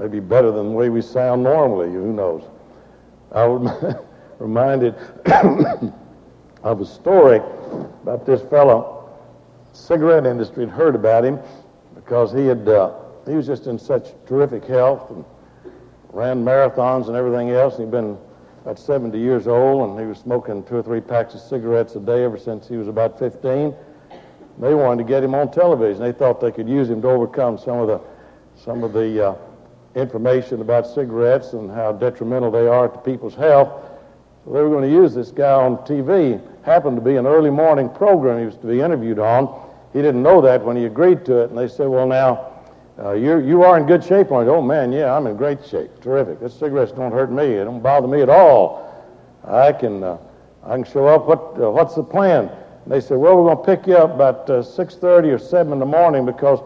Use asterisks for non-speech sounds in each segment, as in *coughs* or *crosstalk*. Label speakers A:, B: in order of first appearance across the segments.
A: maybe better than the way we sound normally. Who knows? I was *laughs* reminded *coughs* of a story about this fellow. Cigarette industry had heard about him because he had uh, he was just in such terrific health and ran marathons and everything else. He'd been about 70 years old, and he was smoking two or three packs of cigarettes a day ever since he was about 15. They wanted to get him on television. They thought they could use him to overcome some of the some of the uh, information about cigarettes and how detrimental they are to people's health. So they were going to use this guy on TV. Happened to be an early morning program he was to be interviewed on. He didn't know that when he agreed to it, and they said, "Well, now." Uh, you're, you are in good shape. I oh, man, yeah, I'm in great shape. Terrific. This cigarettes don't hurt me. It don't bother me at all. I can, uh, I can show up. What, uh, what's the plan? And they said, well, we're going to pick you up about 6.30 or 7 in the morning because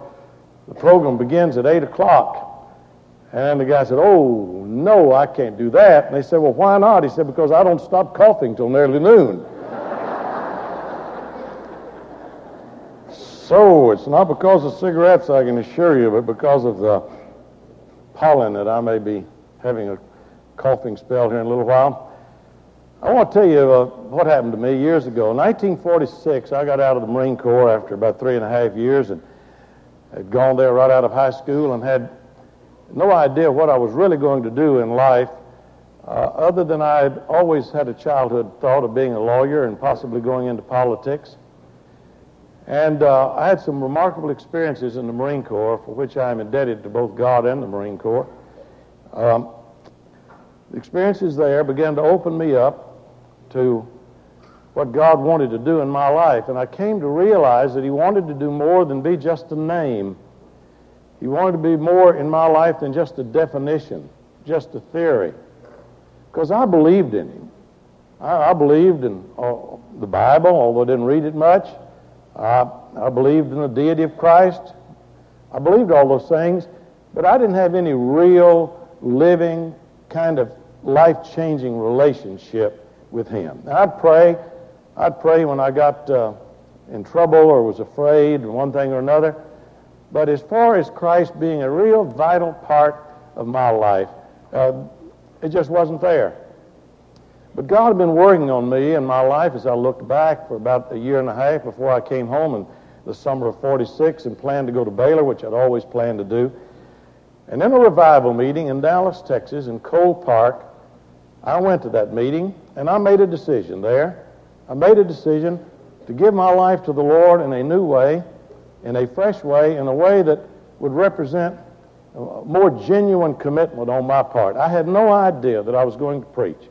A: the program begins at 8 o'clock. And the guy said, oh, no, I can't do that. And they said, well, why not? He said, because I don't stop coughing till nearly noon. So it's not because of cigarettes, I can assure you, but because of the pollen that I may be having a coughing spell here in a little while. I want to tell you uh, what happened to me years ago. In 1946, I got out of the Marine Corps after about three and a half years and had gone there right out of high school and had no idea what I was really going to do in life, uh, other than I had always had a childhood thought of being a lawyer and possibly going into politics. And uh, I had some remarkable experiences in the Marine Corps, for which I am indebted to both God and the Marine Corps. Um, the experiences there began to open me up to what God wanted to do in my life. And I came to realize that He wanted to do more than be just a name. He wanted to be more in my life than just a definition, just a theory. Because I believed in Him. I, I believed in uh, the Bible, although I didn't read it much. I, I believed in the deity of Christ. I believed all those things, but I didn't have any real, living, kind of life changing relationship with Him. Now, I'd pray. I'd pray when I got uh, in trouble or was afraid, one thing or another. But as far as Christ being a real vital part of my life, uh, it just wasn't there. But God had been working on me in my life as I looked back for about a year and a half before I came home in the summer of 46 and planned to go to Baylor, which I'd always planned to do. And in a revival meeting in Dallas, Texas, in Cole Park, I went to that meeting and I made a decision there. I made a decision to give my life to the Lord in a new way, in a fresh way, in a way that would represent more genuine commitment on my part. I had no idea that I was going to preach.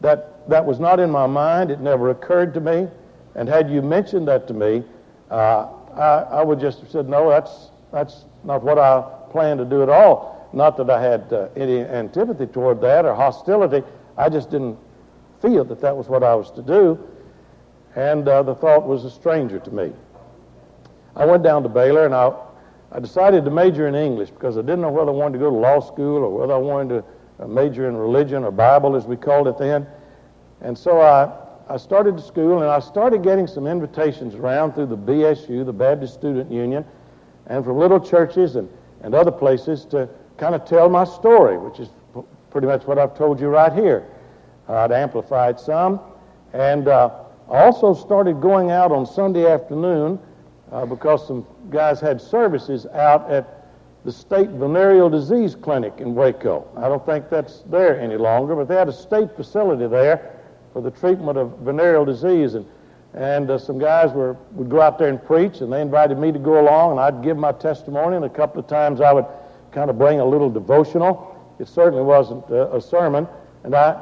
A: That, that was not in my mind. It never occurred to me. And had you mentioned that to me, uh, I, I, would just have said, no, that's, that's not what I plan to do at all. Not that I had uh, any antipathy toward that or hostility. I just didn't feel that that was what I was to do. And uh, the thought was a stranger to me. I went down to Baylor and I, I decided to major in English because I didn't know whether I wanted to go to law school or whether I wanted to major in religion or Bible as we called it then. And so I, I started to school and I started getting some invitations around through the BSU, the Baptist Student Union, and from little churches and, and other places to kind of tell my story, which is p- pretty much what I've told you right here. Uh, I'd amplified some. And uh, also started going out on Sunday afternoon uh, because some guys had services out at the state venereal disease clinic in Waco. I don't think that's there any longer, but they had a state facility there for the treatment of venereal disease. And, and uh, some guys were, would go out there and preach, and they invited me to go along, and I'd give my testimony, and a couple of times I would kind of bring a little devotional. It certainly wasn't uh, a sermon. And I,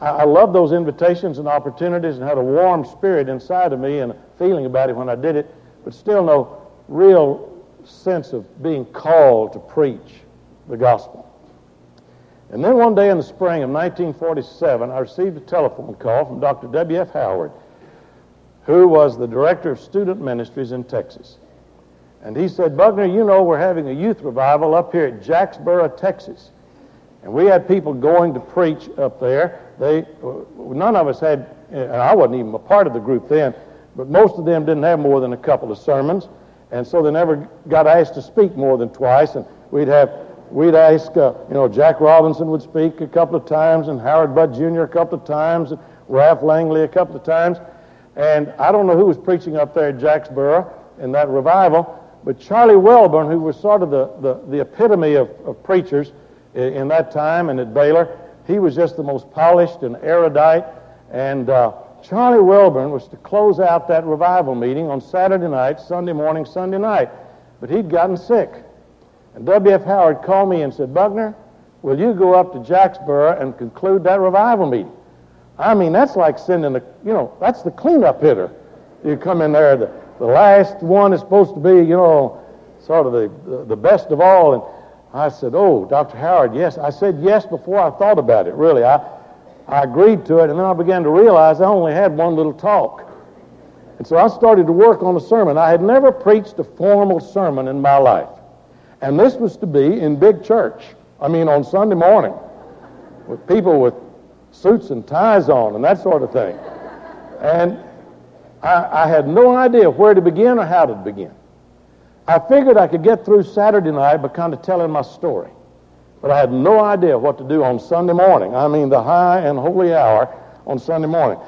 A: I love those invitations and opportunities and had a warm spirit inside of me and a feeling about it when I did it, but still no real sense of being called to preach the gospel. And then one day in the spring of 1947, I received a telephone call from Dr. W.F. Howard, who was the director of student ministries in Texas. And he said, Buckner, you know we're having a youth revival up here at Jacksboro, Texas. And we had people going to preach up there. They, uh, none of us had, and I wasn't even a part of the group then, but most of them didn't have more than a couple of sermons and so they never got asked to speak more than twice. And we'd have we'd ask, uh, you know, Jack Robinson would speak a couple of times, and Howard Butt Jr. a couple of times, and Ralph Langley a couple of times. And I don't know who was preaching up there at Jacksboro in that revival, but Charlie Wellborn, who was sort of the, the, the epitome of, of preachers in, in, that time and at Baylor, he was just the most polished and erudite. And uh, Charlie Wellborn was to close out that revival meeting on Saturday night, Sunday morning, Sunday night. But he'd gotten sick. And W.F. Howard called me and said, Buckner, will you go up to Jacksboro and conclude that revival meeting? I mean, that's like sending the, you know, that's the cleanup hitter. You come in there, the, the last one is supposed to be, you know, sort of the, the, the best of all. And I said, Oh, Dr. Howard, yes. I said yes before I thought about it, really. I, I agreed to it, and then I began to realize I only had one little talk. And so I started to work on a sermon. I had never preached a formal sermon in my life. And this was to be in big church. I mean, on Sunday morning, with people with suits and ties on and that sort of thing. And I, I had no idea where to begin or how to begin. I figured I could get through Saturday night by kind of telling my story. But I had no idea what to do on Sunday morning. I mean, the high and holy hour on Sunday morning.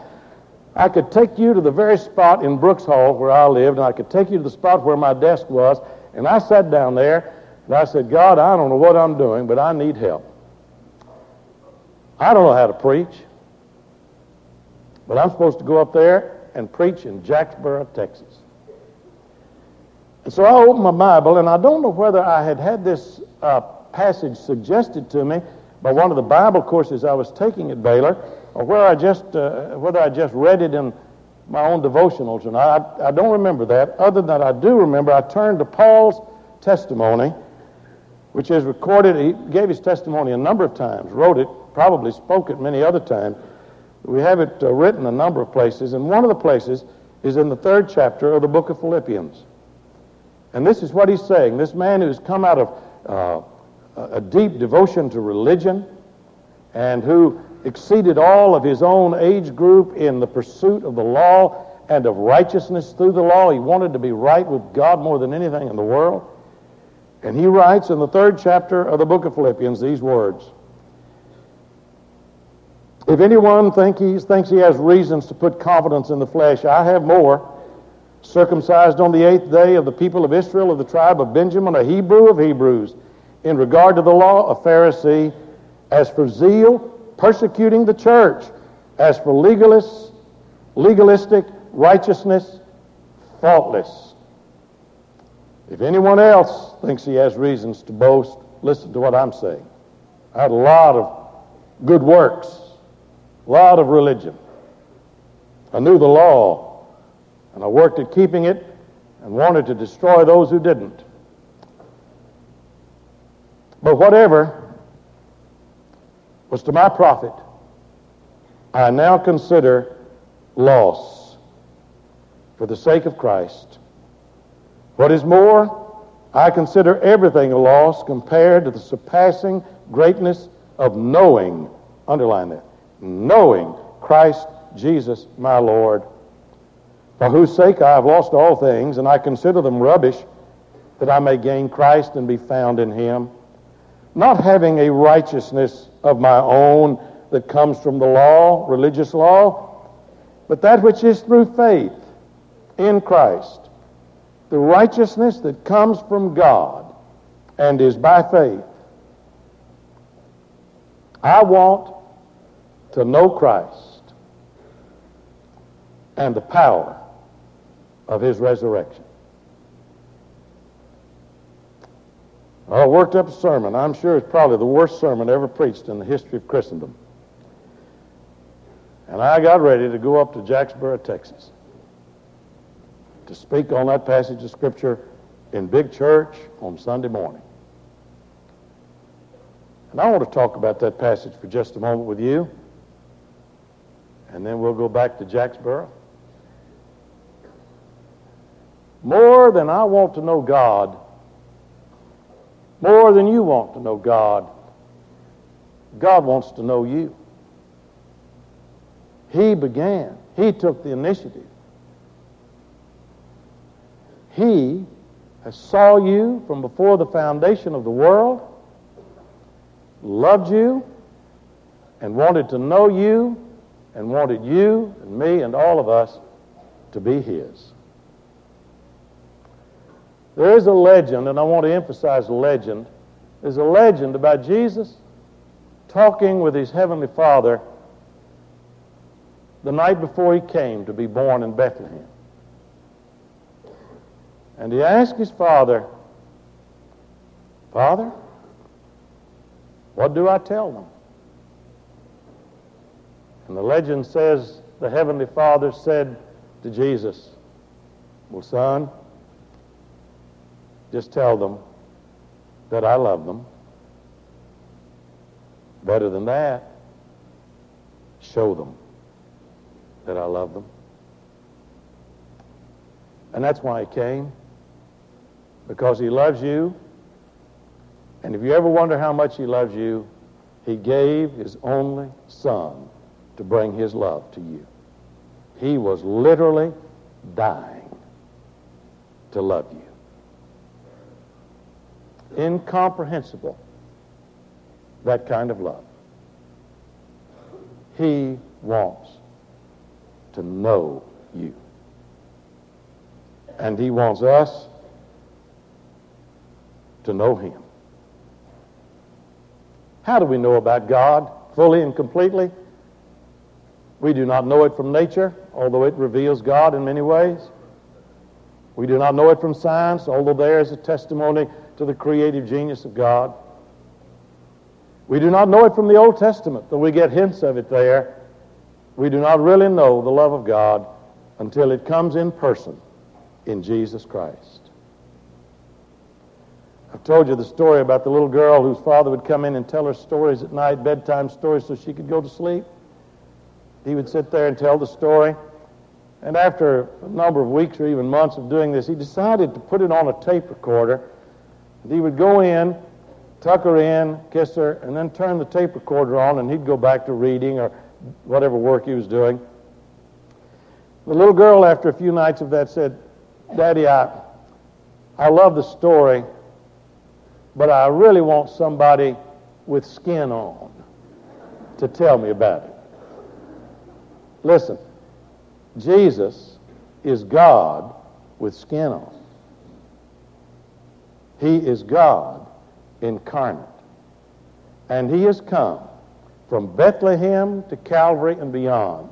A: I could take you to the very spot in Brooks Hall where I lived, and I could take you to the spot where my desk was, and I sat down there, and I said, God, I don't know what I'm doing, but I need help. I don't know how to preach, but I'm supposed to go up there and preach in Jacksboro, Texas. And so I opened my Bible, and I don't know whether I had had this uh, passage suggested to me by one of the Bible courses I was taking at Baylor, or where I just, uh, whether I just read it in my own devotionals or not. I, I don't remember that. Other than that, I do remember, I turned to Paul's testimony which is recorded. He gave his testimony a number of times, wrote it, probably spoke it many other times. We have it uh, written a number of places, and one of the places is in the third chapter of the book of Philippians. And this is what he's saying. This man who's come out of uh, a deep devotion to religion and who exceeded all of his own age group in the pursuit of the law and of righteousness through the law. He wanted to be right with God more than anything in the world. And he writes in the third chapter of the book of Philippians these words If anyone think he, thinks he has reasons to put confidence in the flesh, I have more. Circumcised on the eighth day of the people of Israel, of the tribe of Benjamin, a Hebrew of Hebrews, in regard to the law, a Pharisee, as for zeal, persecuting the church, as for legalists, legalistic righteousness, faultless. If anyone else thinks he has reasons to boast, listen to what I'm saying. I had a lot of good works, a lot of religion. I knew the law, and I worked at keeping it and wanted to destroy those who didn't. But whatever was to my profit, I now consider loss for the sake of Christ. What is more, I consider everything a loss compared to the surpassing greatness of knowing, underline that, knowing Christ Jesus my Lord, for whose sake I have lost all things, and I consider them rubbish, that I may gain Christ and be found in him, not having a righteousness of my own that comes from the law, religious law, but that which is through faith in Christ the righteousness that comes from God and is by faith. I want to know Christ and the power of his resurrection. I worked up a sermon. I'm sure it's probably the worst sermon ever preached in the history of Christendom. And I got ready to go up to Jacksboro, Texas to speak on that passage of Scripture in big church on Sunday morning. And I want to talk about that passage for just a moment with you, and then we'll go back to Jacksboro. More than I want to know God, more than you want to know God, God wants to know you. He began, He took the initiative. He saw you from before the foundation of the world, loved you and wanted to know you and wanted you and me and all of us to be his. There is a legend, and I want to emphasize legend. There's a legend about Jesus talking with his heavenly Father the night before he came to be born in Bethlehem. And he asked his father, Father, what do I tell them? And the legend says the Heavenly Father said to Jesus, Well, son, just tell them that I love them. Better than that, show them that I love them. And that's why he came, because he loves you. And if you ever wonder how much he loves you, he gave his only son to bring his love to you. He was literally dying to love you. Incomprehensible, that kind of love. He wants to know you. And he wants us to know him. How do we know about God fully and completely? We do not know it from nature, although it reveals God in many ways. We do not know it from science, although there is a testimony to the creative genius of God. We do not know it from the Old Testament, though we get hints of it there. We do not really know the love of God until it comes in person in Jesus Christ. I've told you the story about the little girl whose father would come in and tell her stories at night, bedtime stories, so she could go to sleep. He would sit there and tell the story. And after a number of weeks or even months of doing this, he decided to put it on a tape recorder. He would go in, tuck her in, kiss her, and then turn the tape recorder on, and he'd go back to reading or whatever work he was doing. The little girl, after a few nights of that, said, Daddy, I, I love the story, but I really want somebody with skin on to tell me about it. Listen, Jesus is God with skin on. He is God incarnate. And he has come from Bethlehem to Calvary and beyond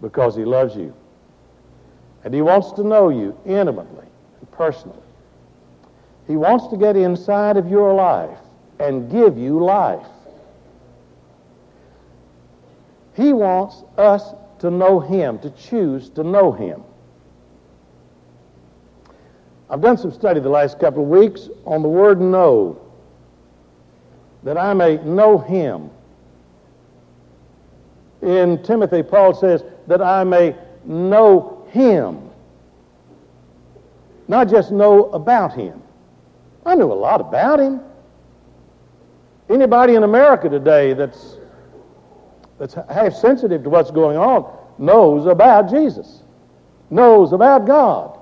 A: because he loves you. And he wants to know you intimately and personally. He wants to get inside of your life and give you life. He wants us to know Him, to choose to know Him. I've done some study the last couple of weeks on the word know, that I may know Him. In Timothy, Paul says, that I may know Him. Not just know about Him. I knew a lot about Him. Anybody in America today that's that's half sensitive to what's going on knows about Jesus, knows about God.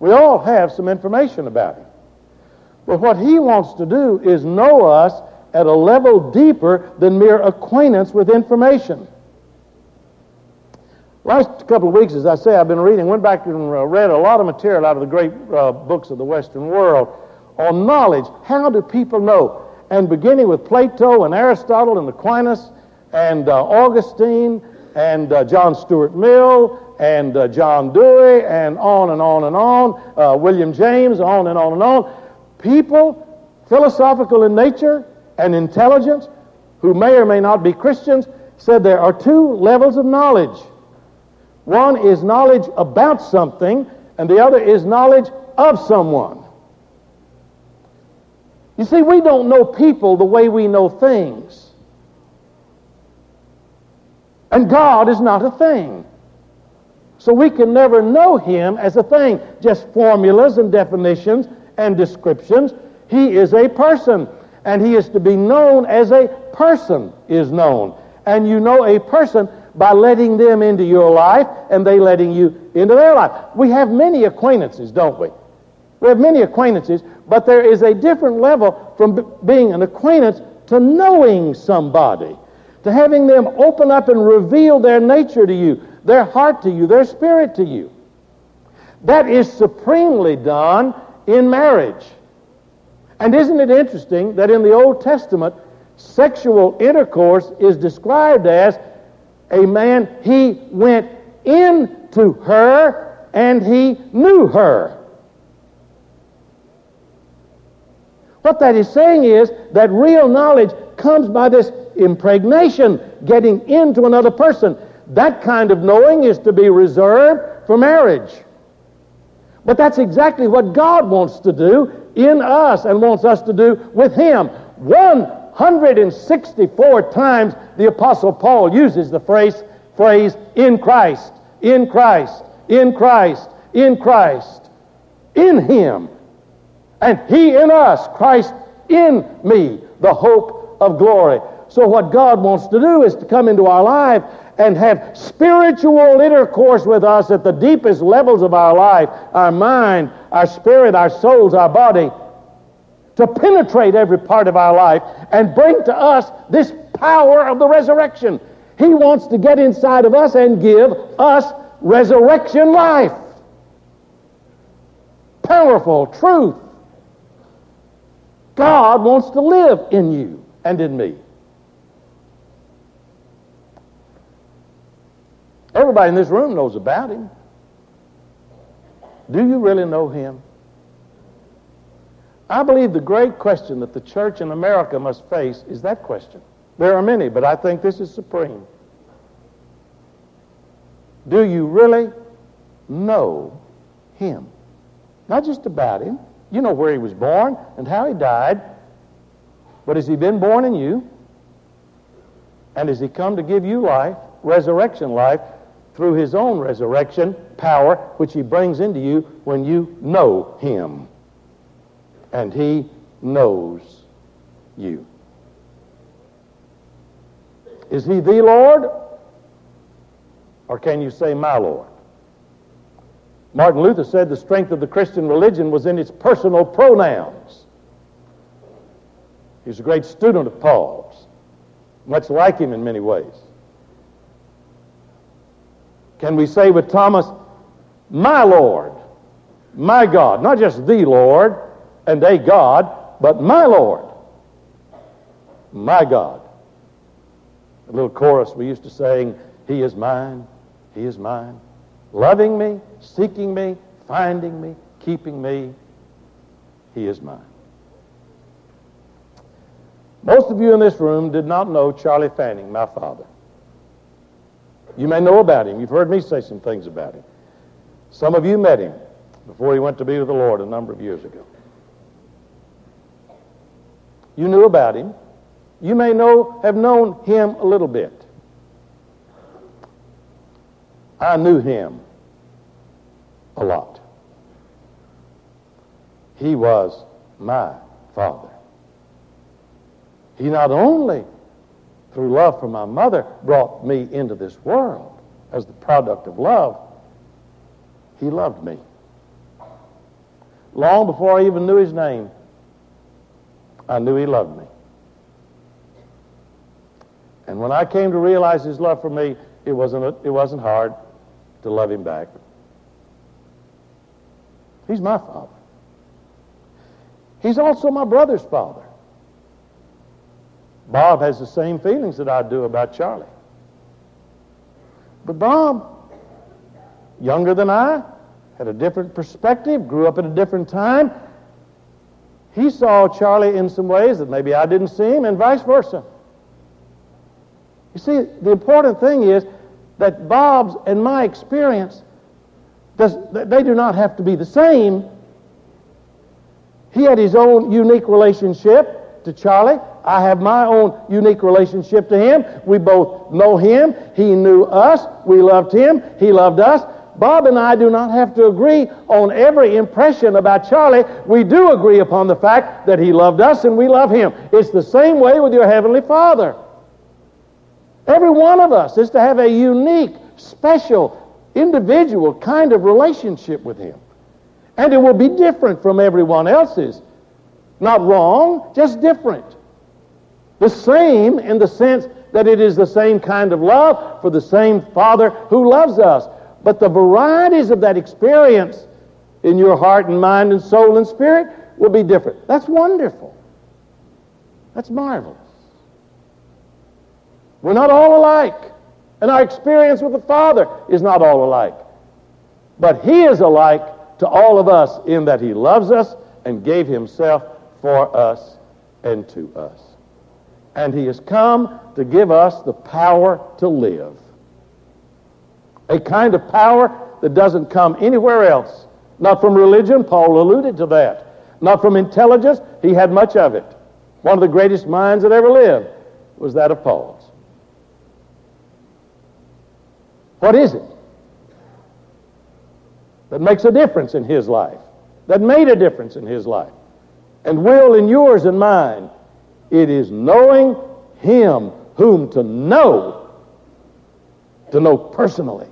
A: We all have some information about Him. But what He wants to do is know us at a level deeper than mere acquaintance with information. Last couple of weeks, as I say, I've been reading, went back and uh, read a lot of material out of the great uh, books of the Western world on knowledge. How do people know? And beginning with Plato and Aristotle and Aquinas and uh, Augustine and uh, John Stuart Mill and uh, John Dewey and on and on and on, uh, William James, on and on and on. People, philosophical in nature and intelligent, who may or may not be Christians, said there are two levels of knowledge. One is knowledge about something, and the other is knowledge of someone. You see, we don't know people the way we know things. And God is not a thing. So we can never know him as a thing, just formulas and definitions and descriptions. He is a person, and he is to be known as a person is known. And you know a person by letting them into your life and they letting you into their life. We have many acquaintances, don't we? We have many acquaintances, but there is a different level from b- being an acquaintance to knowing somebody, to having them open up and reveal their nature to you, their heart to you, their spirit to you. That is supremely done in marriage. And isn't it interesting that in the Old Testament, sexual intercourse is described as a man, he went into her and he knew her. What that is saying is that real knowledge comes by this impregnation, getting into another person. That kind of knowing is to be reserved for marriage. But that's exactly what God wants to do in us and wants us to do with Him. 164 times the Apostle Paul uses the phrase, phrase in Christ, in Christ, in Christ, in Christ, in Him. And He in us, Christ in me, the hope of glory. So, what God wants to do is to come into our life and have spiritual intercourse with us at the deepest levels of our life our mind, our spirit, our souls, our body to penetrate every part of our life and bring to us this power of the resurrection. He wants to get inside of us and give us resurrection life. Powerful truth. God wants to live in you and in me. Everybody in this room knows about him. Do you really know him? I believe the great question that the church in America must face is that question. There are many, but I think this is supreme. Do you really know him? Not just about him. You know where he was born and how he died. But has he been born in you? And has he come to give you life, resurrection life, through his own resurrection power, which he brings into you when you know him. And he knows you. Is he the Lord? Or can you say, my Lord? Martin Luther said the strength of the Christian religion was in its personal pronouns. He's a great student of Paul's, much like him in many ways. Can we say with Thomas, my Lord, my God, not just the Lord and a God, but my Lord, my God. A little chorus we used to sing, He is mine, He is mine, loving me, seeking me, finding me, keeping me, He is mine. Most of you in this room did not know Charlie Fanning, my father. You may know about him. You've heard me say some things about him. Some of you met him before he went to be with the Lord a number of years ago. You knew about him. You may know, have known him a little bit. I knew him a lot. He was my father. He not only through love for my mother, brought me into this world as the product of love. He loved me. Long before I even knew his name, I knew he loved me. And when I came to realize his love for me, it wasn't, a, it wasn't hard to love him back. He's my father. He's also my brother's father. Bob has the same feelings that I do about Charlie. But Bob, younger than I, had a different perspective, grew up at a different time. He saw Charlie in some ways that maybe I didn't see him, and vice versa. You see, the important thing is that Bob's and my experience, does, they do not have to be the same. He had his own unique relationship to Charlie. I have my own unique relationship to him. We both know him. He knew us. We loved him. He loved us. Bob and I do not have to agree on every impression about Charlie. We do agree upon the fact that he loved us and we love him. It's the same way with your Heavenly Father. Every one of us is to have a unique, special, individual kind of relationship with him. And it will be different from everyone else's. Not wrong, just different. The same in the sense that it is the same kind of love for the same Father who loves us. But the varieties of that experience in your heart and mind and soul and spirit will be different. That's wonderful. That's marvelous. We're not all alike. And our experience with the Father is not all alike. But He is alike to all of us in that He loves us and gave Himself for us and to us. And He has come to give us the power to live. A kind of power that doesn't come anywhere else. Not from religion, Paul alluded to that. Not from intelligence, he had much of it. One of the greatest minds that ever lived was that of Paul's. What is it that makes a difference in his life, that made a difference in his life, and will in yours and mine? It is knowing him whom to know, to know personally,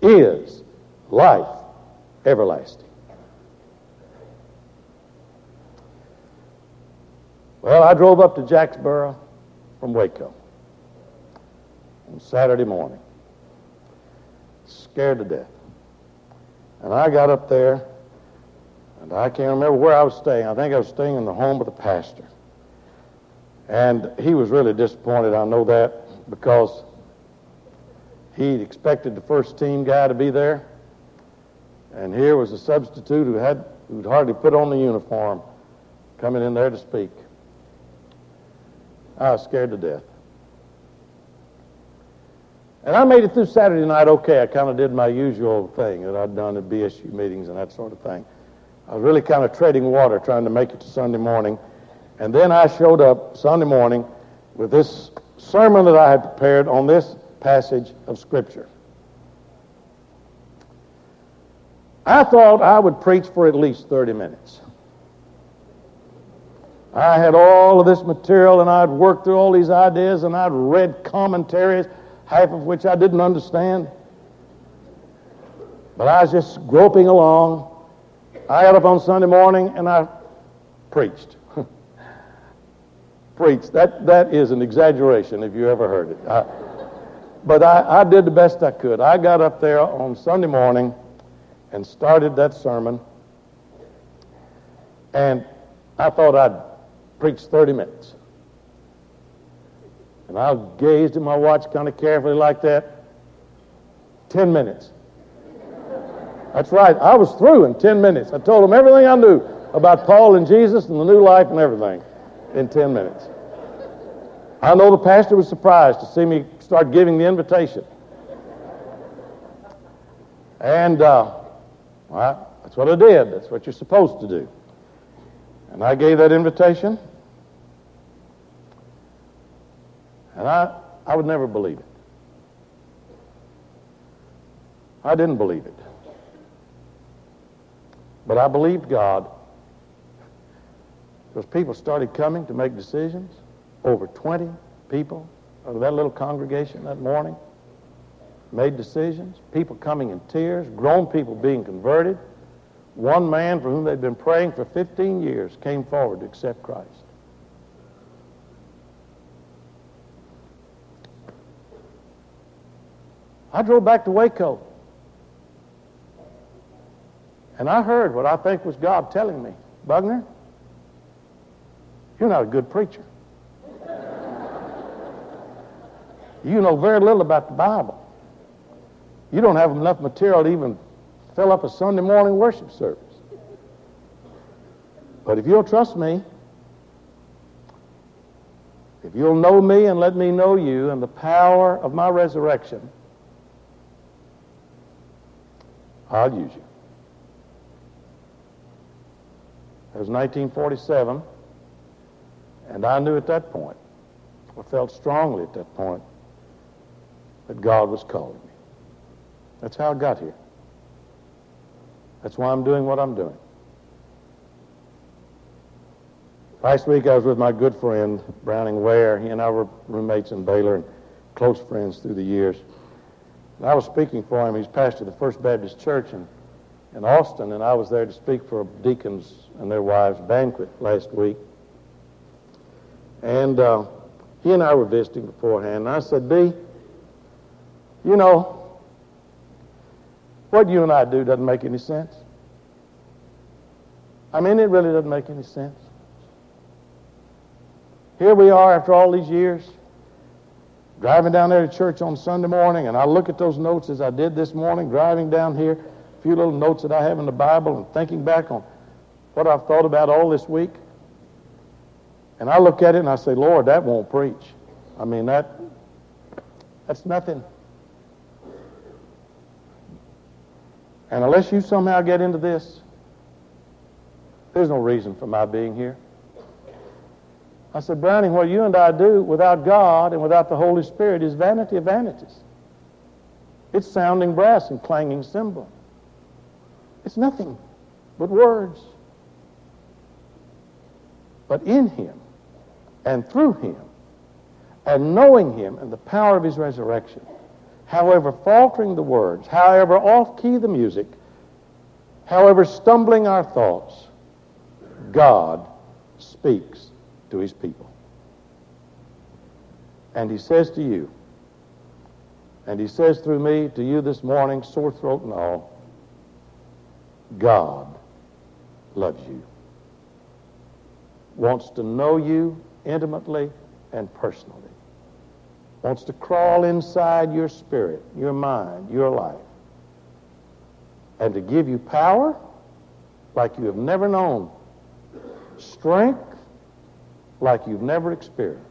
A: is life everlasting. Well, I drove up to Jacksboro from Waco on Saturday morning, scared to death. And I got up there, and I can't remember where I was staying. I think I was staying in the home of the pastor. And he was really disappointed, I know that, because he'd expected the first team guy to be there. And here was a substitute who had who'd hardly put on the uniform coming in there to speak. I was scared to death. And I made it through Saturday night okay. I kind of did my usual thing that I'd done at BSU meetings and that sort of thing. I was really kind of treading water trying to make it to Sunday morning. And then I showed up Sunday morning with this sermon that I had prepared on this passage of Scripture. I thought I would preach for at least 30 minutes. I had all of this material and I'd worked through all these ideas and I'd read commentaries, half of which I didn't understand. But I was just groping along. I got up on Sunday morning and I preached. *laughs* preached. That, that is an exaggeration if you ever heard it. I, but I, I did the best I could. I got up there on Sunday morning and started that sermon. And I thought I'd preach 30 minutes. And I gazed at my watch kind of carefully like that. 10 minutes. That's right. I was through in 10 minutes. I told them everything I knew about Paul and Jesus and the new life and everything in 10 minutes. I know the pastor was surprised to see me start giving the invitation. And uh, well, that's what I did. That's what you're supposed to do. And I gave that invitation. And I, I would never believe it. I didn't believe it. But I believed God because people started coming to make decisions. Over 20 people out of that little congregation that morning made decisions, people coming in tears, grown people being converted. One man for whom they'd been praying for 15 years came forward to accept Christ. I drove back to Waco. And I heard what I think was God telling me Buckner, you're not a good preacher. you know very little about the Bible. You don't have enough material to even fill up a Sunday morning worship service. But if you'll trust me, if you'll know me and let me know you and the power of my resurrection, I'll use you. It was 1947, and I knew at that point, I felt strongly at that point, that God was calling me. That's how I got here. That's why I'm doing what I'm doing. Last week I was with my good friend, Browning Ware. He and I were roommates in Baylor and close friends through the years. And I was speaking for him. He's pastor of the First Baptist Church in, in Austin, and I was there to speak for deacons and their wives' banquet last week. And uh, he and I were visiting beforehand, and I said, B, you know, what you and I do doesn't make any sense. I mean, it really doesn't make any sense. Here we are after all these years, driving down there to church on Sunday morning, and I look at those notes as I did this morning, driving down here, few little notes that I have in the Bible, and thinking back on what I've thought about all this week. And I look at it and I say, Lord, that won't preach. I mean, that that's nothing. And unless you somehow get into this, there's no reason for my being here. I said, Browning, what you and I do without God and without the Holy Spirit is vanity of vanities. It's sounding brass and clanging cymbal. It's nothing but words. But in Him and through Him and knowing Him and the power of His resurrection, however faltering the words, however off key the music, however stumbling our thoughts, God speaks to His people. And He says to you, and He says through me to you this morning, sore throat and all, God loves you, wants to know you intimately and personally wants to crawl inside your spirit, your mind, your life, and to give you power like you have never known, strength like you've never experienced,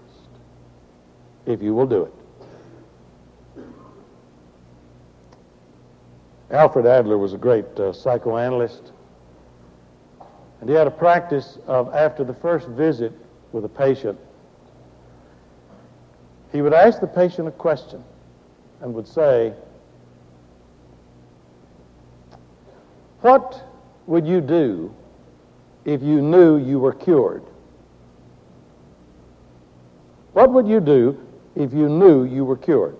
A: if you will do it. Alfred Adler was a great uh, psychoanalyst, and he had a practice of after the first visit with a patient, he would ask the patient a question and would say, What would you do if you knew you were cured? What would you do if you knew you were cured?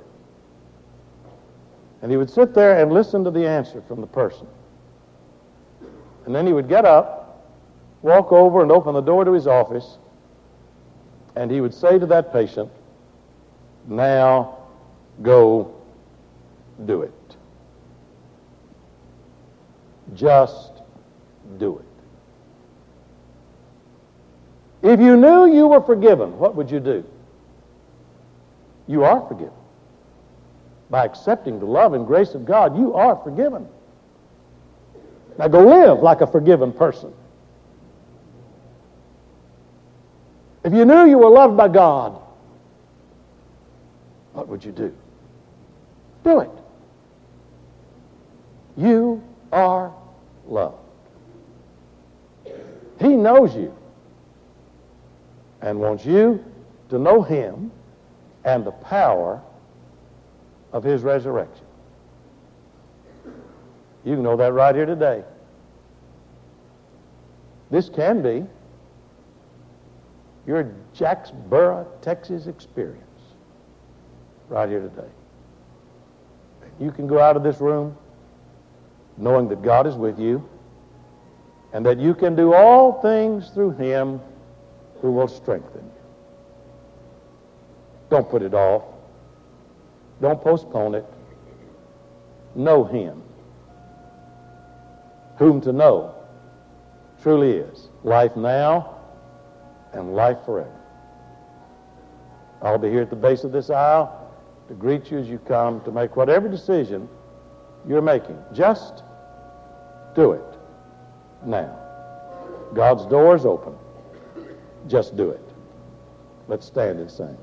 A: And he would sit there and listen to the answer from the person. And then he would get up, walk over and open the door to his office, and he would say to that patient, now go do it. Just do it. If you knew you were forgiven, what would you do? You are forgiven. By accepting the love and grace of God, you are forgiven. Now go live like a forgiven person. If you knew you were loved by God, what would you do? Do it. You are loved. He knows you and wants you to know Him and the power of His resurrection. You can know that right here today. This can be your Jacksboro, Texas experience right here today. You can go out of this room knowing that God is with you and that you can do all things through Him who will strengthen you. Don't put it off. Don't postpone it. Know Him. Whom to know truly is life now and life forever. I'll be here at the base of this aisle to greet you as you come to make whatever decision you're making. Just do it now. God's door is open. Just do it. Let's stand and sing.